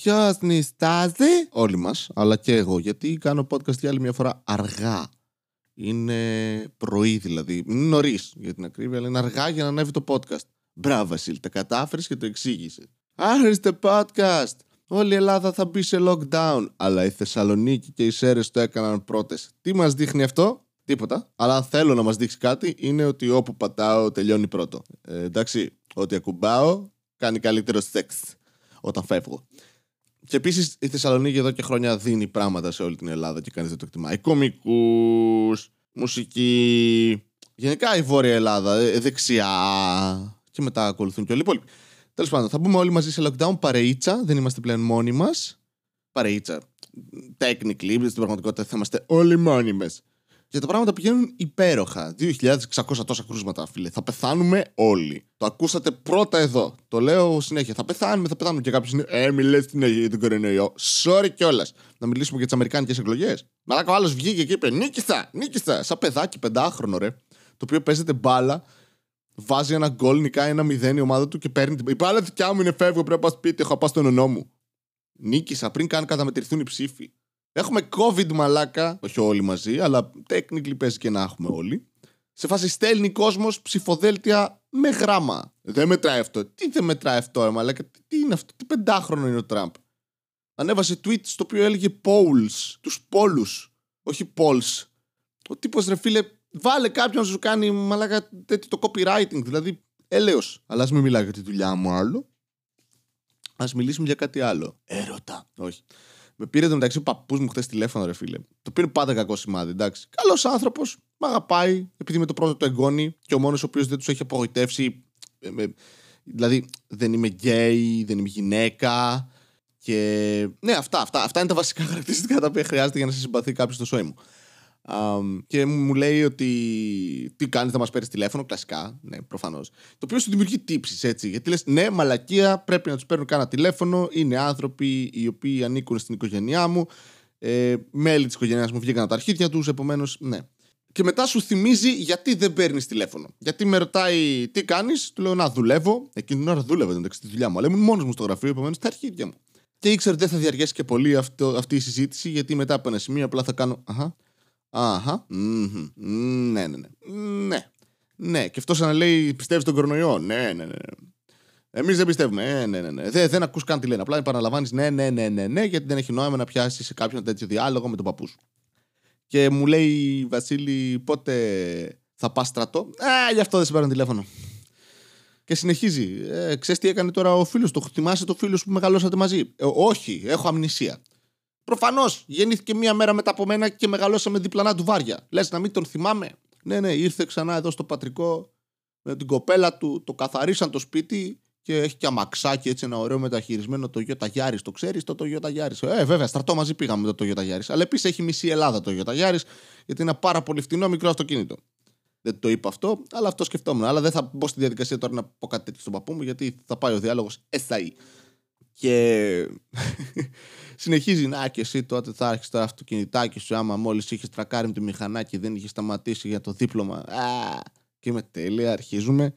Ποιος νιστάζει, όλοι μας, αλλά και εγώ, γιατί κάνω podcast για άλλη μια φορά αργά. Είναι πρωί δηλαδή. Είναι νωρίς για την ακρίβεια, αλλά είναι αργά για να ανέβει το podcast. Μπράβο, Βασίλ, τα κατάφερες και το εξήγησες. Άχρηστε podcast! Όλη η Ελλάδα θα μπει σε lockdown. Αλλά η Θεσσαλονίκη και οι Σέρες το έκαναν πρώτες. Τι μας δείχνει αυτό, Τίποτα. Αλλά αν θέλω να μας δείξει κάτι, είναι ότι όπου πατάω τελειώνει πρώτο. Ε, εντάξει, ότι ακουμπάω κάνει καλύτερο σεξ όταν φεύγω. Και επίσης η Θεσσαλονίκη εδώ και χρόνια δίνει πράγματα σε όλη την Ελλάδα και κανείς δεν το εκτιμάει. Κομικούς, μουσική. Γενικά η Βόρεια Ελλάδα, ε, δεξιά. Και μετά ακολουθούν και όλοι οι υπόλοιποι. Τέλος πάντων, θα μπούμε όλοι μαζί σε lockdown. Παρείτσα, δεν είμαστε πλέον μόνοι μας. Παρείτσα. Technically, στην πραγματικότητα θα είμαστε όλοι μόνοι μας. Και τα πράγματα πηγαίνουν υπέροχα. 2.600 τόσα κρούσματα, φίλε. Θα πεθάνουμε όλοι. Το ακούσατε πρώτα εδώ. Το λέω συνέχεια. Θα πεθάνουμε, θα πεθάνουμε. Και κάποιος είναι. Ε, μιλέ την για τον κορονοϊό. Sorry κιόλας. Να μιλήσουμε για τις Αμερικάνικες εκλογές. Μαλάκα ο άλλος βγήκε και είπε Νίκησα, νίκησα. Σαν παιδάκι πεντάχρονο, ρε. Το οποίο παίζεται μπάλα. Βάζει ένα γκολ, νικάει ένα μηδέν η ομάδα του και παίρνει. Η μπάλα δικιά μου είναι φεύγω, πρέπει να πα σπίτι, έχω πα στον ονό μου. Νίκησα πριν καν καταμετρηθούν οι ψήφοι. Έχουμε COVID μαλάκα, όχι όλοι μαζί, αλλά technically παίζει και να έχουμε όλοι. Σε φάση στέλνει κόσμος ψηφοδέλτια με γράμμα. Δεν μετράει αυτό. Τι δεν μετράει αυτό, ρε μαλάκα; Τι είναι αυτό, τι πεντάχρονο είναι ο Τραμπ; Ανέβασε tweet στο οποίο έλεγε polls, τους πόλους. Όχι polls. Ο τύπος ρε φίλε, βάλε κάποιον να σου κάνει μαλάκα τέτοιο το copywriting. Δηλαδή, έλεος. Αλλά ας μην μιλάει για τη δουλειά μου άλλο. Α μιλήσουμε για κάτι άλλο. Έρωτα. Όχι. Με πήρε το μεταξύ ο παππούς μου χθες τηλέφωνο, ρε φίλε. Το πήρε πάντα κακό σημάδι, εντάξει. Καλός άνθρωπος, με αγαπάει, επειδή με το πρώτο το εγγόνι και ο μόνος ο οποίος δεν τους έχει απογοητεύσει. Ε, δηλαδή, δεν είμαι γκέι, δεν είμαι γυναίκα. Και ναι, αυτά, αυτά, αυτά είναι τα βασικά χαρακτηριστικά τα οποία χρειάζεται για να σε συμπαθεί κάποιος στο σώμα μου. Um, και μου λέει ότι τι κάνεις, θα μας παίρνεις τηλέφωνο, κλασικά. Ναι, προφανώς. Το οποίο σου δημιουργεί τύψεις, έτσι. Γιατί λες, ναι, μαλακία, πρέπει να τους παίρνω κάνα τηλέφωνο. Είναι άνθρωποι οι οποίοι ανήκουν στην οικογένειά μου. Ε, μέλη της οικογένειά μου βγήκαν από τα αρχίδια τους, επομένως, ναι. Και μετά σου θυμίζει γιατί δεν παίρνεις τηλέφωνο. Γιατί με ρωτάει τι κάνεις, του λέω Να δουλεύω. Εκείνη την ώρα δούλευα εντάξει τη δουλειά μου, αλλά ήμουν μόνος μου στο γραφείο, επομένως τα αρχίδια μου. Και ήξερα ότι δεν θα διαρκέσει και πολύ αυτό, αυτή η συζήτηση, γιατί μετά από ένα σημείο απλά θα κάνω. Αχα, Αχα. Ναι, ναι, ναι. Ναι. Ναι. Και αυτός σαν να λέει πιστεύεις στον κορονοϊό; Ναι, ναι, ναι. Εμείς δεν πιστεύουμε. Ε, ναι, ναι, ναι. Δεν, δεν ακούς καν τι λένε. Απλά επαναλαμβάνεις ναι, ναι, ναι, ναι, ναι, γιατί δεν έχει νόημα να πιάσεις σε κάποιον τέτοιο διάλογο με τον παππούς σου. Και μου λέει Βασίλη, πότε θα πας στρατό; Α, γι' αυτό δεν σε παίρνω τηλέφωνο. Και συνεχίζει. Ε, Ξέρεις τι έκανε τώρα ο φίλος του; Θυμάσαι το φίλο που μεγαλώσατε μαζί; Ε, όχι, έχω αμνησία. Προφανώς γεννήθηκε μία μέρα μετά από μένα και μεγαλώσαμε διπλανά του βάρια. Λες να μην τον θυμάμαι; Ναι, ναι, ήρθε ξανά εδώ στο πατρικό με την κοπέλα του, το καθαρίσαν το σπίτι και έχει και αμαξάκι έτσι ένα ωραίο μεταχειρισμένο το Γιώτα Γιάρη. Το ξέρεις το Γιώτα Γιάρη. Ε, βέβαια, στρατό μαζί πήγαμε με το Γιώτα Γιάρη. Αλλά επίσης έχει μισή Ελλάδα το Γιώτα Γιάρη γιατί είναι ένα πάρα πολύ φτηνό μικρό αυτοκίνητο. Δεν το είπα αυτό, αλλά αυτό σκεφτόμουν. Αλλά δεν θα μπω στη διαδικασία τώρα να πω κάτι τέτοιο στον παππού μου γιατί θα πάει ο διάλογος SAE. Και συνεχίζει να και εσύ τότε θα άρχισε το αυτοκινητάκι σου άμα μόλις είχες τρακάρει με το μηχανάκι δεν είχες σταματήσει για το δίπλωμα. Α, και με τέλεια, αρχίζουμε.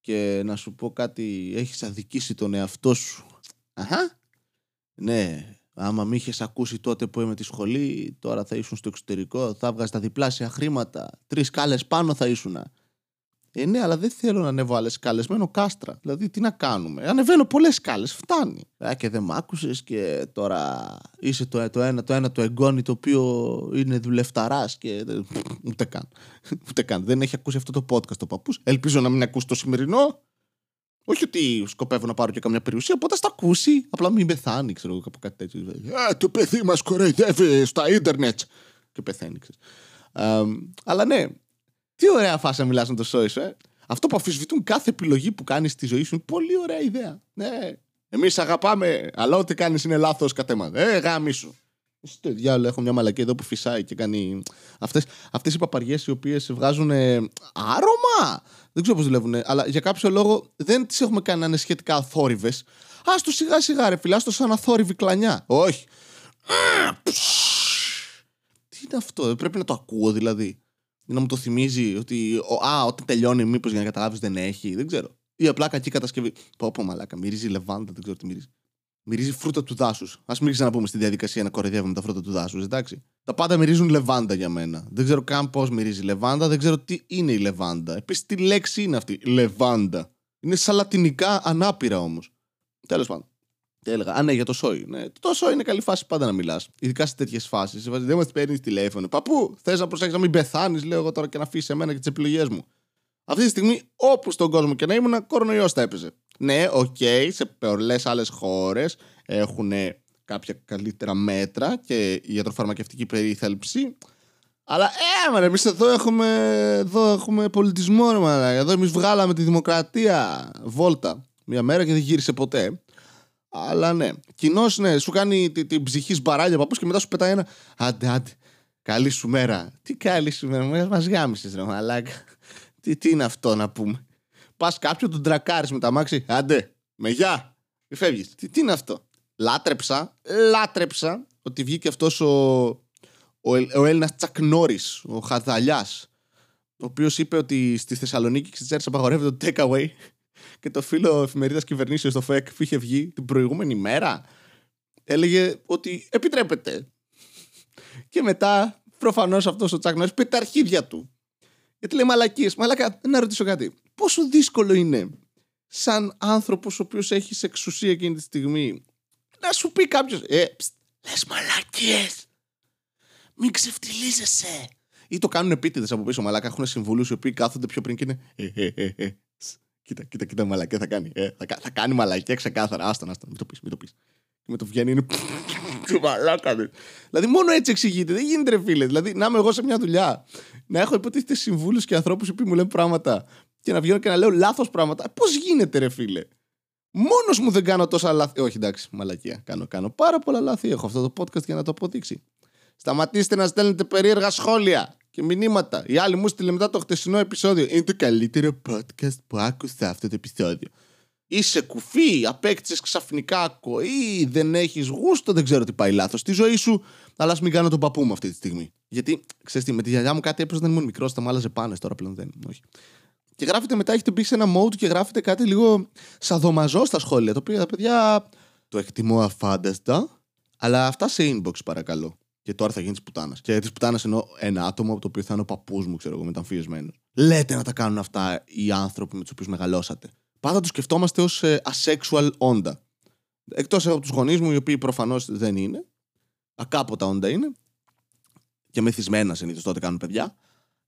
Και να σου πω κάτι, έχεις αδικήσει τον εαυτό σου. Αχα. Ναι, άμα με είχες ακούσει τότε που είμαι τη σχολή, τώρα θα ήσουν στο εξωτερικό, θα βγάζει τα διπλάσια χρήματα. Τρεις κάλε πάνω θα ήσουν. Ε, ναι, αλλά δεν θέλω να ανέβω άλλες σκάλες. Μένω κάστρα. Δηλαδή, τι να κάνουμε; Ανεβαίνω πολλές σκάλες. Φτάνει. Ε, και δεν μ' άκουσες και τώρα είσαι το, το, ένα, το ένα το εγγόνι το οποίο είναι δουλευταράς και. Ούτε καν. Ούτε καν. Δεν έχει ακούσει αυτό το podcast το παππούς. Ελπίζω να μην ακούσει το σημερινό. Όχι ότι σκοπεύω να πάρω και καμιά περιουσία, οπότε θα τα ακούσει. Απλά μην πεθάνει, ξέρω εγώ, από κάτι τέτοιο. Ε, το παιδί μας κοροϊδεύει στα ίντερνετ. Και πεθαίνει, ξέρω. αλλά ναι, τι ωραία φάσα μιλάς με το σόι σου, ε. Αυτό που αφισβητούν κάθε επιλογή που κάνεις στη ζωή σου είναι πολύ ωραία ιδέα. Ναι. Εμείς αγαπάμε, αλλά ό,τι κάνεις είναι λάθος κατ' εμά. Ε, γάμι σου. Στο διάλογο έχω μια μαλακή εδώ που φυσάει και κάνει. Αυτές αυτές οι παπαριές οι οποίες βγάζουν άρωμα. Δεν ξέρω πώς δουλεύουν, αλλά για κάποιο λόγο δεν τις έχουμε κάνει να είναι σχετικά αθόρυβες. Α το σιγά σιγά, ρε φιλά, το σαν αθόρυβη κλανιά. Όχι. Τι είναι αυτό, πρέπει να το ακούω δηλαδή να μου το θυμίζει ότι α, όταν τελειώνει, μήπως για να καταλάβεις δεν έχει. Δεν ξέρω. Ή απλά κακή κατασκευή. Πω, πω, μαλάκα. Μυρίζει λεβάντα, δεν ξέρω τι μυρίζει. Μυρίζει φρούτα του δάσους. Α μην ξαναπούμε στη διαδικασία να κοροϊδεύουμε τα φρούτα του δάσους, εντάξει. Τα πάντα μυρίζουν λεβάντα για μένα. Δεν ξέρω καν πώς μυρίζει λεβάντα, δεν ξέρω τι είναι η λεβάντα. Επίσης, τι λέξη είναι αυτή, λεβάντα. Είναι σαν λατινικά ανάπηρα όμως. Τέλος πάντων. Τι έλεγα. Α, ναι, για το σόι. Ναι. Το σόι είναι καλή φάση πάντα να μιλάς. Ειδικά σε τέτοιες φάσεις. Δεν μας παίρνεις τηλέφωνο. Παππού, θες να προσέξεις να μην πεθάνεις, λέω εγώ τώρα και να αφήσεις εμένα και τις επιλογές μου. Αυτή τη στιγμή, όπου στον κόσμο και να ήμουν, κορονοϊός θα έπαιζε. Ναι, okay, σε πολλές άλλες χώρες έχουν κάποια καλύτερα μέτρα και ιατροφαρμακευτική περίθαλψη. Αλλά ε, μα εμείς εδώ έχουμε, εδώ έχουμε πολιτισμό, ρε, Εδώ εμείς βγάλαμε τη δημοκρατία βόλτα μια μέρα και δεν γύρισε ποτέ. Αλλά ναι. Κοινώ, ναι, σου κάνει την, την ψυχή σμπαράλια παππούς και μετά σου πετάει ένα. Άντε, άντε. Καλή σου μέρα. Τι καλή σου μέρα. Μας γάμισες, ρε μαλάκα. Τι, τι είναι αυτό να πούμε. Πας κάποιον τον τρακάρεις με τα μάξι. Άντε, με γεια. Μη φεύγεις. Τι, τι είναι αυτό. Λάτρεψα, λάτρεψα ότι βγήκε αυτός ο, ο, ο Έλληνας Τσακ Νόρις, ο Χαδαλιά, ο οποίος είπε ότι στη Θεσσαλονίκη και στη Τσέρτσα απαγορεύεται το takeaway και το φίλο εφημερίδας κυβερνήσεως στο ΦΕΚ που είχε βγει την προηγούμενη μέρα έλεγε ότι επιτρέπεται. Και μετά προφανώς αυτός ο Τσακ Νόρι πήρε τα αρχίδια του. Γιατί λέει μαλακίες. Μαλακά, να ρωτήσω κάτι. Πόσο δύσκολο είναι σαν άνθρωπος ο οποίος έχει εξουσία εκείνη τη στιγμή να σου πει κάποιος. Ε, λες μαλακίες. Μην ξεφτυλίζεσαι. Ή το κάνουν επίτηδες από πίσω. Μαλάκα έχουν συμβούλου οι οποίοι κάθονται πιο πριν και είναι. Ε, ε, ε, κοίτα, κοίτα, κοίτα, μαλακέ θα κάνει. θα, θα κάνει μαλακέ ξεκάθαρα. Άστα, άστα, μην το πεις, μην το πεις. Και με το βγαίνει είναι. Τι μαλάκα Δηλαδή, μόνο έτσι εξηγείται. Δεν γίνεται, ρε φίλε. Δηλαδή, να είμαι εγώ σε μια δουλειά, να έχω υποτίθεται συμβούλους και ανθρώπους που μου λένε πράγματα και να βγαίνω και να λέω λάθος πράγματα. Πώς γίνεται, ρε φίλε; Μόνος μου δεν κάνω τόσα λάθη. Όχι, εντάξει, μαλακία. Κάνω, κάνω πάρα πολλά λάθη. Έχω αυτό το podcast για να το αποδείξει. Σταματήστε να στέλνετε περίεργα σχόλια και μηνύματα. Οι άλλοι μου στείλε μετά το χτεσινό επεισόδιο. Είναι το καλύτερο podcast που άκουσα αυτό το επεισόδιο. Είσαι κουφί, απέκτησες ξαφνικά ακοή, δεν έχεις γούστο, δεν ξέρω τι πάει λάθος στη ζωή σου. Αλλά ας μην κάνω τον παππού μου αυτή τη στιγμή. Γιατί, ξέρεις τι, με τη γιαγιά μου κάτι έπαιζε να ήμουν μικρός, θα μου άλλαζε πάνες τώρα πλέον δεν. Όχι. Και γράφετε μετά, έχετε μπει σε ένα mode και γράφετε κάτι λίγο σαδομαζό στα σχόλια. Το οποίο τα παιδιά το εκτιμώ αφάνταστα. Αλλά αυτά σε inbox παρακαλώ. Και τώρα θα γίνει της πουτάνας. Και της πουτάνας εννοώ ένα άτομο το οποίο θα είναι ο παππούς μου, ξέρω εγώ, μεταμφιεσμένο. Λέτε να τα κάνουν αυτά οι άνθρωποι με τους οποίους μεγαλώσατε. Πάντα τους σκεφτόμαστε ως ε, asexual όντα. Εκτός από τους γονείς μου, οι οποίοι προφανώς δεν είναι. Ακάποτα όντα είναι. Και μεθυσμένα συνήθως τότε κάνουν παιδιά.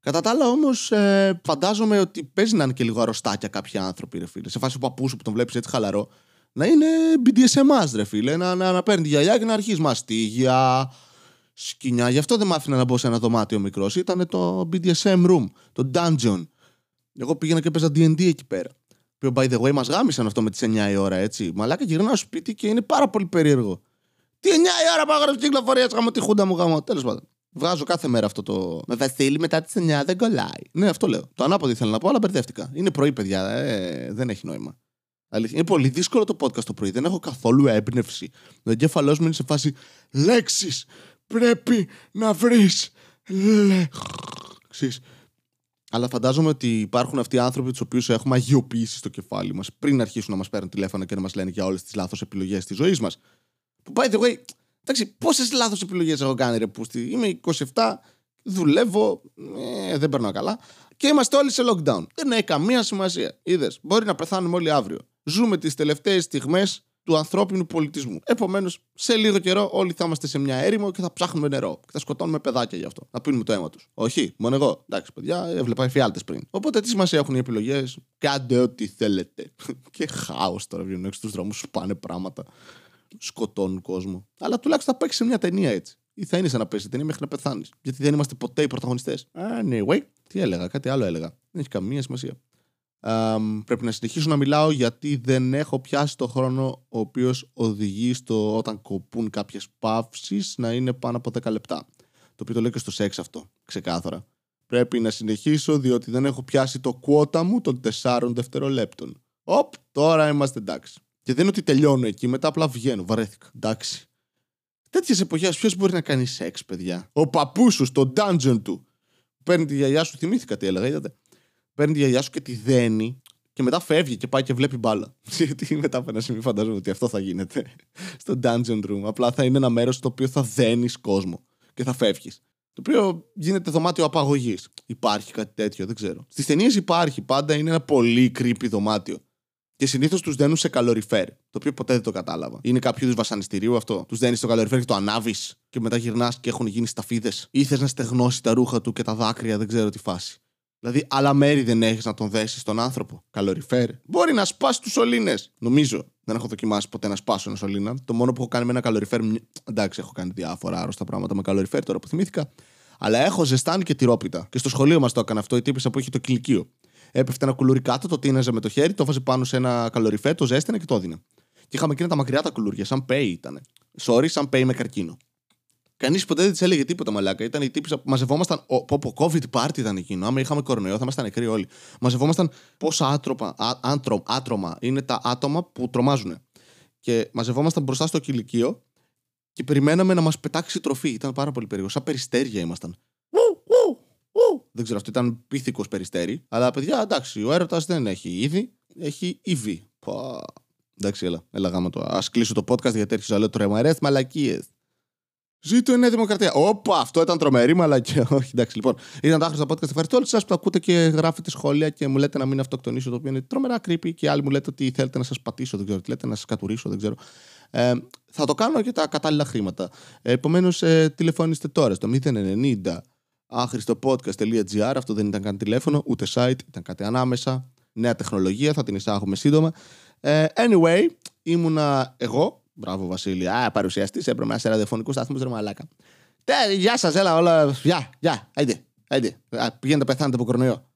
Κατά τα άλλα όμως, ε, φαντάζομαι ότι παίζει να είναι και λίγο αρρωστάκια κάποιοι άνθρωποι, ρε φίλε. Σε φάση που παππούς που τον βλέπεις έτσι χαλαρό, να είναι BDSM, ρε φίλε. Να, να, να παίρνει τη γυαλιά και να αρχίσει μαστίγια, σκηνιά. Γι' αυτό δεν μ' άφηνα να μπω σε ένα δωμάτιο μικρός. Ήταν το BDSM room, το dungeon. Εγώ πήγαινα και παίζα DD εκεί πέρα. Που by the way μας γάμισαν αυτό με τις 9 η ώρα, έτσι. Μαλάκα γυρνάω σπίτι και είναι πάρα πολύ περίεργο. Τι 9 η ώρα πάω κυκλοφορίας, γάμο τη χούντα μου γάμο. Τέλος πάντων. Βγάζω κάθε μέρα αυτό το. Με Βασίλη μετά τις 9 δεν κολλάει. Ναι, αυτό λέω. Το ανάποδο ήθελα να πω, αλλά μπερδεύτηκα. Είναι πρωί, παιδιά. Ε, δεν έχει νόημα. Αλήθεια. Είναι πολύ δύσκολο το podcast το πρωί. Δεν έχω καθόλου έμπνευση. Ο εγκέφαλός μου είναι σε φάση λέξεις. Πρέπει να βρεις λέξει. Αλλά φαντάζομαι ότι υπάρχουν αυτοί οι άνθρωποι τους οποίους έχουμε αγιοποιήσει στο κεφάλι μας πριν αρχίσουν να μας παίρνουν τηλέφωνο και να μας λένε για όλες τις λάθος επιλογές της ζωής μας. Που by the way, Εντάξει, πόσες λάθος επιλογές έχω κάνει, ρε Πούστη. Είμαι 27, δουλεύω, ε, δεν περνάω καλά. Και είμαστε όλοι σε lockdown. Δεν έχει καμία σημασία. Είδες, μπορεί να πεθάνουμε όλοι αύριο. Ζούμε τις τελευταίες στιγμές του ανθρώπινου πολιτισμού. Επομένως, σε λίγο καιρό όλοι θα είμαστε σε μια έρημο και θα ψάχνουμε νερό. Και θα σκοτώνουμε παιδάκια γι' αυτό. Να πίνουμε το αίμα τους. Όχι, μόνο εγώ. Εντάξει, παιδιά, έβλεπα εφιάλτε πριν. Οπότε τι σημασία έχουν οι επιλογές; Κάντε ό,τι θέλετε. και χάος τώρα βγαίνουν έξω στους δρόμους, σπάνε πράγματα σκοτώνουν κόσμο. Αλλά τουλάχιστον θα παίξει σε μια ταινία έτσι. Ή θα είναι σαν να παίζει ταινία μέχρι να πεθάνεις. Γιατί δεν είμαστε ποτέ οι πρωταγωνιστές. Anyway, τι έλεγα, κάτι άλλο έλεγα. Δεν έχει καμία σημασία. Um, πρέπει να συνεχίσω να μιλάω γιατί δεν έχω πιάσει το χρόνο ο οποίος οδηγεί στο όταν κοπούν κάποιες παύσεις να είναι πάνω από 10 λεπτά. Το οποίο το λέω και στο σεξ αυτό, ξεκάθαρα. Πρέπει να συνεχίσω διότι δεν έχω πιάσει το κουότα μου των 4 δευτερολέπτων. Οπ, τώρα είμαστε εντάξει. Και δεν είναι ότι τελειώνω εκεί, μετά απλά βγαίνω. Βαρέθηκα. Εντάξει. Τέτοιες εποχές, ποιος μπορεί να κάνει σεξ, παιδιά; Ο παππούς σου στο dungeon του. Παίρνει τη γιαγιά σου, θυμήθηκα τι έλεγα, είδατε; Παίρνει τη γιαγιά σου και τη δένει. Και Και μετά φεύγει και πάει και βλέπει μπάλα. Γιατί μετά από ένα σημείο φαντάζομαι ότι αυτό θα γίνεται στο dungeon room. Απλά θα είναι ένα μέρος στο οποίο θα δένεις κόσμο και θα φεύγεις. Το οποίο γίνεται δωμάτιο απαγωγής. Υπάρχει κάτι τέτοιο, δεν ξέρω. Στις ταινίες υπάρχει πάντα, είναι ένα πολύ creepy δωμάτιο. Και συνήθως τους δένουν σε καλοριφέρ. Το οποίο ποτέ δεν το κατάλαβα. Είναι κάποιο είδους βασανιστηρίου αυτό. Τους δένεις στο καλοριφέρ και το ανάβεις και μετά γυρνάς και έχουν γίνει σταφίδες. Ή θες να στεγνώσει τα ρούχα του και τα δάκρυα, δεν ξέρω τι φάση. Δηλαδή, άλλα μέρη δεν έχεις να τον δέσεις στον άνθρωπο. Καλοριφέρ. Μπορεί να σπάσει τους σωλήνες. Νομίζω. Δεν έχω δοκιμάσει ποτέ να σπάσω ένα σωλήνα. Το μόνο που έχω κάνει με ένα καλοριφέρ. Εντάξει, έχω κάνει διάφορα άρρωστα πράγματα με καλοριφέρ τώρα που θυμήθηκα. Αλλά έχω ζεστάνει και τυρόπιτα. Και στο σχολείο μας το έκανε αυτό η τύπησα που έχει το κηλικείο. Έπεφτε ένα κουλούρι κάτω, το τίναζε με το χέρι, το βάζει πάνω σε ένα καλοριφέρ, το ζέστηνε και το έδινε. Και είχαμε εκείνα τα μακριά τα κουλούρια, σαν πέι ήταν. Sorry, σαν πέι με καρκίνο. Κανείς ποτέ δεν της έλεγε τίποτα μαλάκα. Ήταν οι τύποι που μαζευόμασταν. Πω, πω, COVID party ήταν εκείνο. Άμα είχαμε κορονοϊό, θα ήμασταν νεκροί όλοι. Μαζευόμασταν πόσα άτρομα, άτρο, άτρομα είναι τα άτομα που τρομάζουν. Και μαζευόμασταν μπροστά στο κηλικείο και περιμέναμε να μας πετάξει τροφή. Ήταν πάρα πολύ περίεργο. Σαν περιστέρια ήμασταν. Δεν ξέρω, αυτό ήταν πίθηκος περιστέρι. Αλλά παιδιά, εντάξει, ο έρωτας δεν έχει ήδη, έχει ήδη. Εντάξει, έλα, έλα γάμα το. Α κλείσω το podcast γιατί έρχεσαι να λέω τρεμαρέ μαλακίες. Ζήτω η Νέα Δημοκρατία. Όπα, αυτό ήταν τρομερή μαλακία. Όχι, εντάξει, λοιπόν. Ήταν τα άχρηστα podcast. Ευχαριστώ όλους σας που ακούτε και γράφετε σχόλια και μου λέτε να μην αυτοκτονήσω, το οποίο είναι τρομερά creepy. Και άλλοι μου λέτε ότι θέλετε να σας πατήσω, δεν ξέρω τι λέτε, να σας κατουρίσω, δεν ξέρω. Ε, θα το κάνω για τα κατάλληλα χρήματα. Ε, Επομένως, ε, τηλεφωνήστε τώρα στο 090 άχρηστοπodcast.gr. Αυτό δεν ήταν καν τηλέφωνο, ούτε site, ήταν κάτι ανάμεσα. Νέα τεχνολογία, θα την εισάγουμε σύντομα. Ε, anyway, ήμουνα εγώ. Μπράβο, Βασίλη. Α, παρουσιαστής. Έπρεπε σε ραδιοφωνικού σταθμού, ρε μαλάκα. Τε, γεια σας, έλα όλα. Γεια, γεια, άιντε. Άιντε. Πηγαίνετε, πεθάνετε από κορονοϊό.